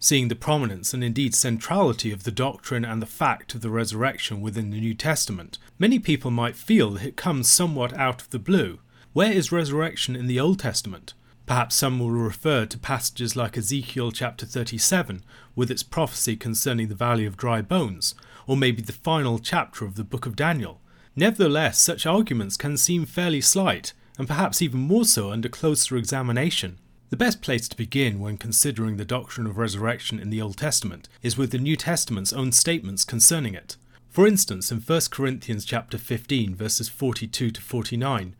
Seeing the prominence and indeed centrality of the doctrine and the fact of the resurrection within the New Testament, many people might feel that it comes somewhat out of the blue. Where is resurrection in the Old Testament? Perhaps some will refer to passages like Ezekiel chapter 37, with its prophecy concerning the valley of dry bones, or maybe the final chapter of the book of Daniel. Nevertheless, such arguments can seem fairly slight, and perhaps even more so under closer examination. The best place to begin when considering the doctrine of resurrection in the Old Testament is with the New Testament's own statements concerning it. For instance, in 1 Corinthians chapter 15 verses 42 to 49,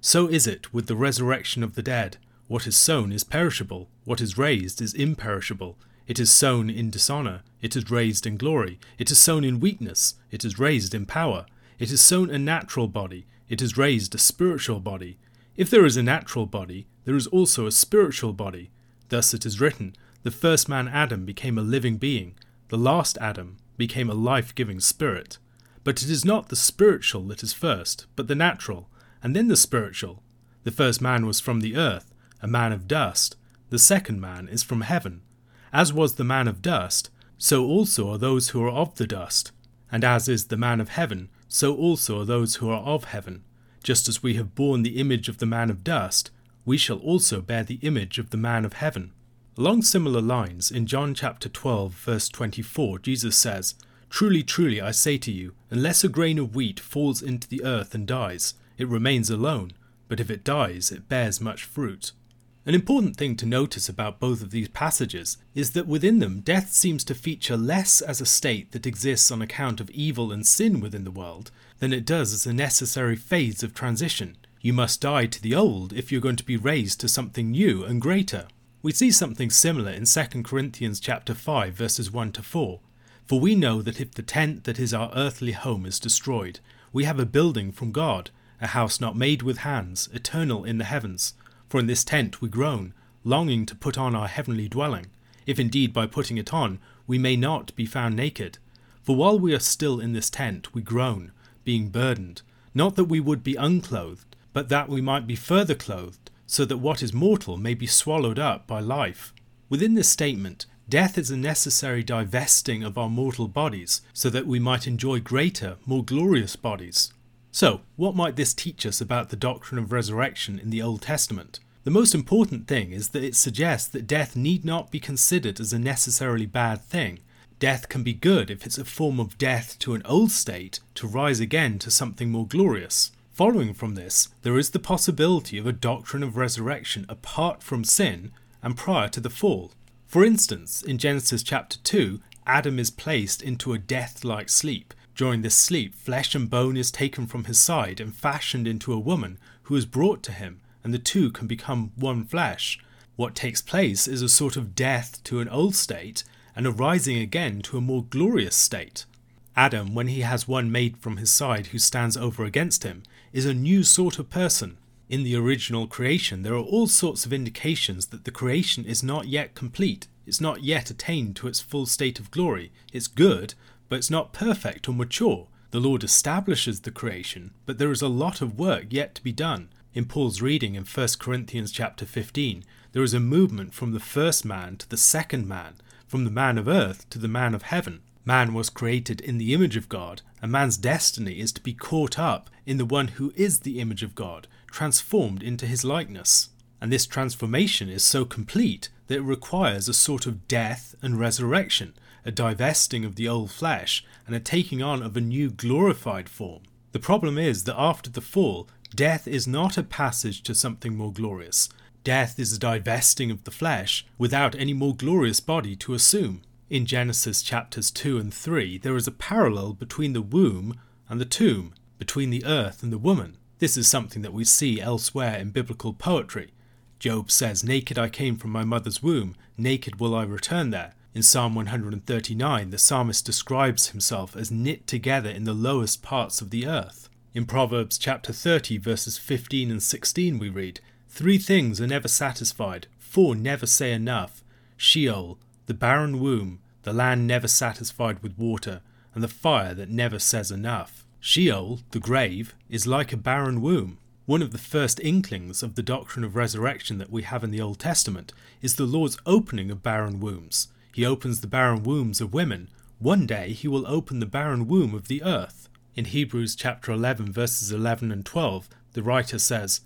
so is it with the resurrection of the dead. What is sown is perishable, what is raised is imperishable. It is sown in dishonour, it is raised in glory. It is sown in weakness, it is raised in power. It is sown a natural body, it is raised a spiritual body. If there is a natural body, there is also a spiritual body. Thus it is written The first man Adam became a living being, the last Adam became a life giving spirit. But it is not the spiritual that is first, but the natural, and then the spiritual. The first man was from the earth a man of dust, the second man is from heaven. As was the man of dust, so also are those who are of the dust. And as is the man of heaven, so also are those who are of heaven. Just as we have borne the image of the man of dust, we shall also bear the image of the man of heaven. Along similar lines, in John chapter 12, verse 24, Jesus says, Truly, truly, I say to you, unless a grain of wheat falls into the earth and dies, it remains alone, but if it dies, it bears much fruit. An important thing to notice about both of these passages is that within them death seems to feature less as a state that exists on account of evil and sin within the world than it does as a necessary phase of transition. You must die to the old if you're going to be raised to something new and greater. We see something similar in 2 Corinthians chapter 5 verses 1 to 4. For we know that if the tent that is our earthly home is destroyed, we have a building from God, a house not made with hands, eternal in the heavens for in this tent we groan, longing to put on our heavenly dwelling, if indeed by putting it on we may not be found naked. For while we are still in this tent, we groan, being burdened, not that we would be unclothed, but that we might be further clothed, so that what is mortal may be swallowed up by life. Within this statement, death is a necessary divesting of our mortal bodies, so that we might enjoy greater, more glorious bodies. So, what might this teach us about the doctrine of resurrection in the Old Testament? The most important thing is that it suggests that death need not be considered as a necessarily bad thing. Death can be good if it's a form of death to an old state to rise again to something more glorious. Following from this, there is the possibility of a doctrine of resurrection apart from sin and prior to the fall. For instance, in Genesis chapter 2, Adam is placed into a death like sleep, during this sleep, flesh and bone is taken from his side and fashioned into a woman who is brought to him, and the two can become one flesh. What takes place is a sort of death to an old state and a rising again to a more glorious state. Adam, when he has one made from his side who stands over against him, is a new sort of person. In the original creation, there are all sorts of indications that the creation is not yet complete, it's not yet attained to its full state of glory. It's good, but it's not perfect or mature. The Lord establishes the creation, but there is a lot of work yet to be done. In Paul's reading in 1 Corinthians chapter 15, there is a movement from the first man to the second man, from the man of earth to the man of heaven. Man was created in the image of God, and man's destiny is to be caught up in the one who is the image of God, transformed into his likeness. And this transformation is so complete that it requires a sort of death and resurrection, a divesting of the old flesh, and a taking on of a new glorified form. The problem is that after the fall, death is not a passage to something more glorious. Death is a divesting of the flesh without any more glorious body to assume. In Genesis chapters 2 and 3, there is a parallel between the womb and the tomb, between the earth and the woman. This is something that we see elsewhere in biblical poetry. Job says, Naked I came from my mother's womb, naked will I return there. In Psalm 139, the psalmist describes himself as knit together in the lowest parts of the earth. In Proverbs chapter 30, verses 15 and 16, we read, Three things are never satisfied, four never say enough Sheol, the barren womb, the land never satisfied with water, and the fire that never says enough. Sheol, the grave, is like a barren womb. One of the first inklings of the doctrine of resurrection that we have in the Old Testament is the Lord's opening of barren wombs. He opens the barren wombs of women. One day he will open the barren womb of the earth. In Hebrews chapter 11 verses 11 and 12, the writer says,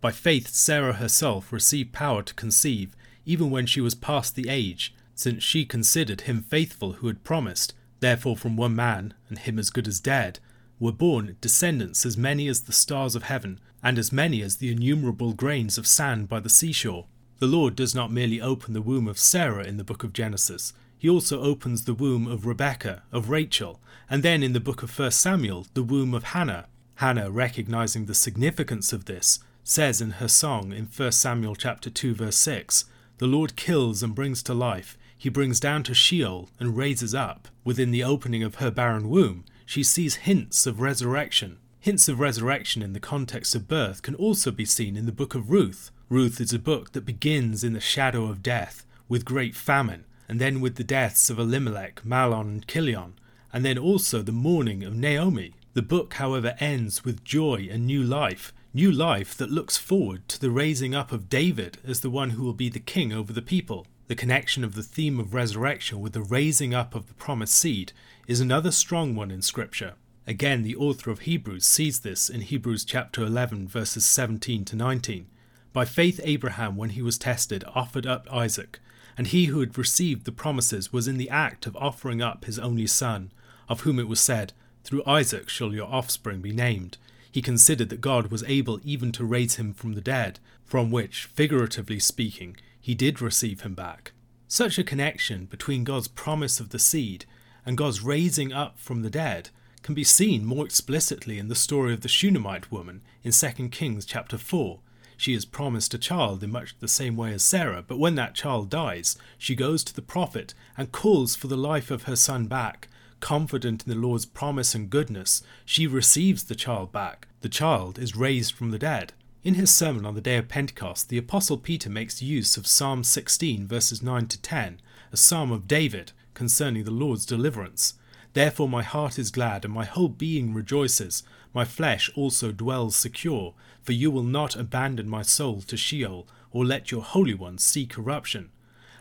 By faith Sarah herself received power to conceive, even when she was past the age, since she considered him faithful who had promised. Therefore from one man, and him as good as dead, were born descendants as many as the stars of heaven, and as many as the innumerable grains of sand by the seashore. The Lord does not merely open the womb of Sarah in the book of Genesis, he also opens the womb of Rebekah, of Rachel, and then in the book of 1 Samuel, the womb of Hannah. Hannah, recognizing the significance of this, says in her song in 1 Samuel chapter 2 verse 6, "The Lord kills and brings to life; he brings down to Sheol and raises up." Within the opening of her barren womb, she sees hints of resurrection. Hints of resurrection in the context of birth can also be seen in the book of Ruth. Ruth is a book that begins in the shadow of death, with great famine, and then with the deaths of Elimelech, Mahlon, and Chilion, and then also the mourning of Naomi. The book, however, ends with joy and new life, new life that looks forward to the raising up of David as the one who will be the king over the people. The connection of the theme of resurrection with the raising up of the promised seed is another strong one in Scripture. Again, the author of Hebrews sees this in Hebrews chapter 11, verses 17 to 19. By faith, Abraham, when he was tested, offered up Isaac, and he who had received the promises was in the act of offering up his only son, of whom it was said, Through Isaac shall your offspring be named. He considered that God was able even to raise him from the dead, from which, figuratively speaking, he did receive him back. Such a connection between God's promise of the seed and God's raising up from the dead can be seen more explicitly in the story of the Shunammite woman in 2 Kings chapter 4. She is promised a child in much the same way as Sarah, but when that child dies, she goes to the prophet and calls for the life of her son back. Confident in the Lord's promise and goodness, she receives the child back. The child is raised from the dead. In his sermon on the day of Pentecost, the Apostle Peter makes use of Psalm 16, verses 9 to 10, a psalm of David concerning the Lord's deliverance. Therefore my heart is glad, and my whole being rejoices. My flesh also dwells secure, for you will not abandon my soul to Sheol, or let your Holy One see corruption.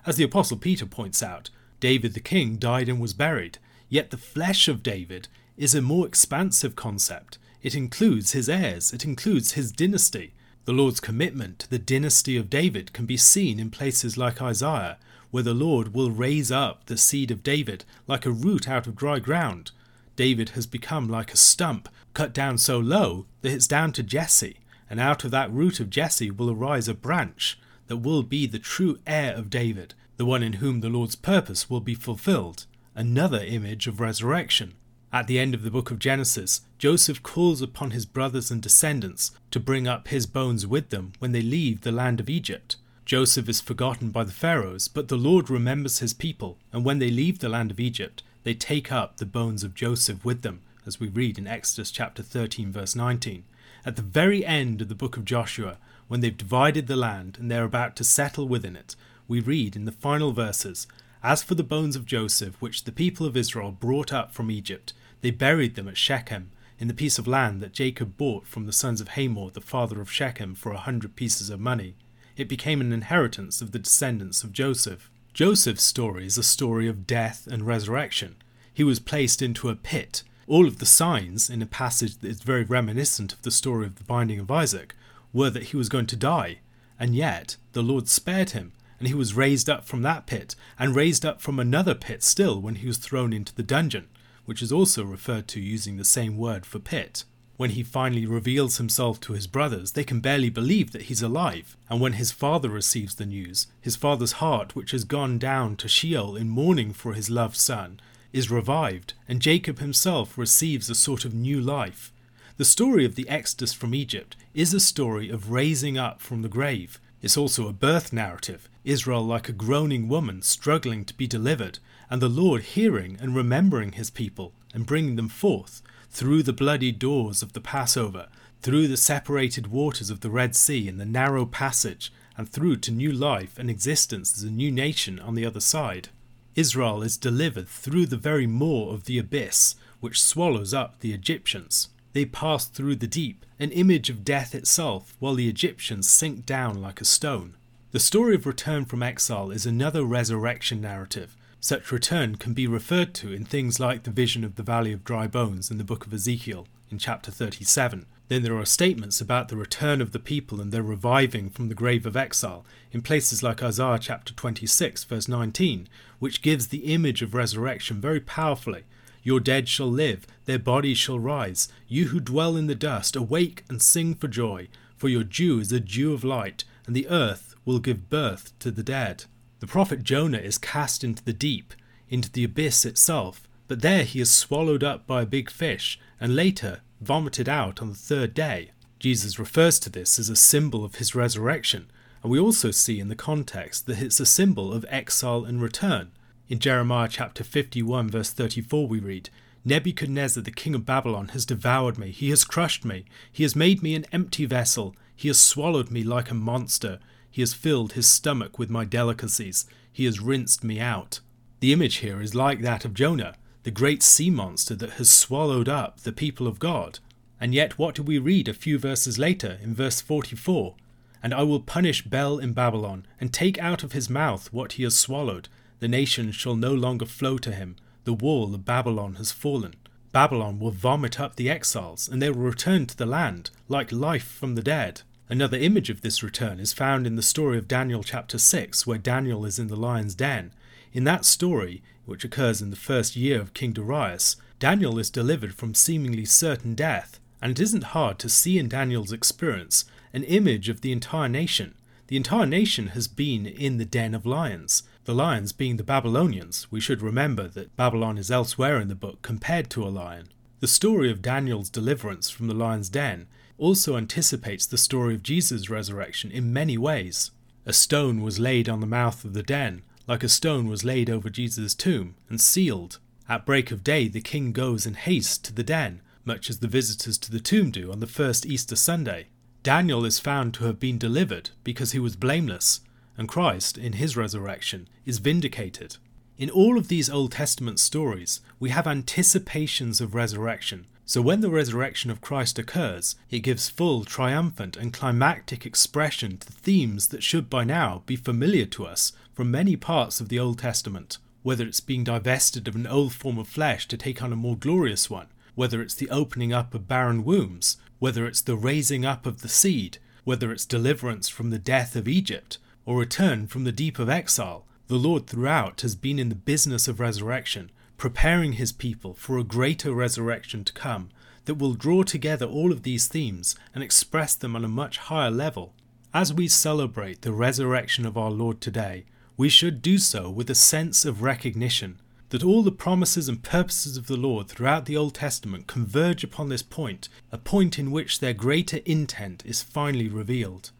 As the Apostle Peter points out, David the king died and was buried, yet the flesh of David is a more expansive concept. It includes his heirs, it includes his dynasty. The Lord's commitment to the dynasty of David can be seen in places like Isaiah, where the Lord will raise up the seed of David like a root out of dry ground. David has become like a stump, cut down so low that it's down to Jesse, and out of that root of Jesse will arise a branch that will be the true heir of David, the one in whom the Lord's purpose will be fulfilled. Another image of resurrection. At the end of the book of Genesis, Joseph calls upon his brothers and descendants to bring up his bones with them when they leave the land of Egypt. Joseph is forgotten by the Pharaohs, but the Lord remembers his people, and when they leave the land of Egypt, they take up the bones of Joseph with them, as we read in Exodus chapter 13, verse 19. At the very end of the book of Joshua, when they've divided the land and they're about to settle within it, we read in the final verses As for the bones of Joseph, which the people of Israel brought up from Egypt, they buried them at Shechem, in the piece of land that Jacob bought from the sons of Hamor, the father of Shechem, for a hundred pieces of money it became an inheritance of the descendants of Joseph. Joseph's story is a story of death and resurrection. He was placed into a pit. All of the signs in a passage that is very reminiscent of the story of the binding of Isaac were that he was going to die, and yet the Lord spared him, and he was raised up from that pit, and raised up from another pit still when he was thrown into the dungeon, which is also referred to using the same word for pit. When he finally reveals himself to his brothers, they can barely believe that he's alive. And when his father receives the news, his father's heart, which has gone down to Sheol in mourning for his loved son, is revived, and Jacob himself receives a sort of new life. The story of the Exodus from Egypt is a story of raising up from the grave. It's also a birth narrative, Israel like a groaning woman struggling to be delivered, and the Lord hearing and remembering his people and bringing them forth, through the bloody doors of the Passover, through the separated waters of the Red Sea and the narrow passage, and through to new life and existence as a new nation on the other side. Israel is delivered through the very maw of the abyss, which swallows up the Egyptians. They pass through the deep, an image of death itself, while the Egyptians sink down like a stone. The story of return from exile is another resurrection narrative, Such return can be referred to in things like the vision of the Valley of Dry Bones in the book of Ezekiel in chapter 37. Then there are statements about the return of the people and their reviving from the grave of exile in places like Isaiah chapter 26, verse 19, which gives the image of resurrection very powerfully. Your dead shall live, their bodies shall rise. You who dwell in the dust, awake and sing for joy, for your dew is a dew of light, and the earth will give birth to the dead. The prophet Jonah is cast into the deep, into the abyss itself, but there he is swallowed up by a big fish, and later vomited out on the third day. Jesus refers to this as a symbol of his resurrection, and we also see in the context that it's a symbol of exile and return. In Jeremiah chapter 51, verse 34, we read, Nebuchadnezzar, the king of Babylon, has devoured me. He has crushed me. He has made me an empty vessel. He has swallowed me like a monster. He has filled his stomach with my delicacies. He has rinsed me out. The image here is like that of Jonah, the great sea monster that has swallowed up the people of God. And yet, what do we read a few verses later in verse 44? And I will punish Bel in Babylon, and take out of his mouth what he has swallowed. The nations shall no longer flow to him. The wall of Babylon has fallen. Babylon will vomit up the exiles, and they will return to the land, like life from the dead. Another image of this return is found in the story of Daniel chapter 6, where Daniel is in the lion's den. In that story, which occurs in the first year of King Darius, Daniel is delivered from seemingly certain death, and it isn't hard to see in Daniel's experience an image of the entire nation. The entire nation has been in the den of lions, the lions being the Babylonians. We should remember that Babylon is elsewhere in the book compared to a lion. The story of Daniel's deliverance from the lion's den also anticipates the story of Jesus' resurrection in many ways. A stone was laid on the mouth of the den, like a stone was laid over Jesus' tomb and sealed. At break of day, the king goes in haste to the den, much as the visitors to the tomb do on the first Easter Sunday. Daniel is found to have been delivered because he was blameless, and Christ, in his resurrection, is vindicated. In all of these Old Testament stories, we have anticipations of resurrection. So when the resurrection of Christ occurs, it gives full, triumphant, and climactic expression to themes that should by now be familiar to us from many parts of the Old Testament, whether it's being divested of an old form of flesh to take on a more glorious one, whether it's the opening up of barren wombs, whether it's the raising up of the seed, whether it's deliverance from the death of Egypt, or return from the deep of exile, the Lord throughout has been in the business of resurrection, preparing his people for a greater resurrection to come that will draw together all of these themes and express them on a much higher level. As we celebrate the resurrection of our Lord today, we should do so with a sense of recognition that all the promises and purposes of the Lord throughout the Old Testament converge upon this point, a point in which their greater intent is finally revealed.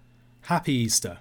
Happy Easter!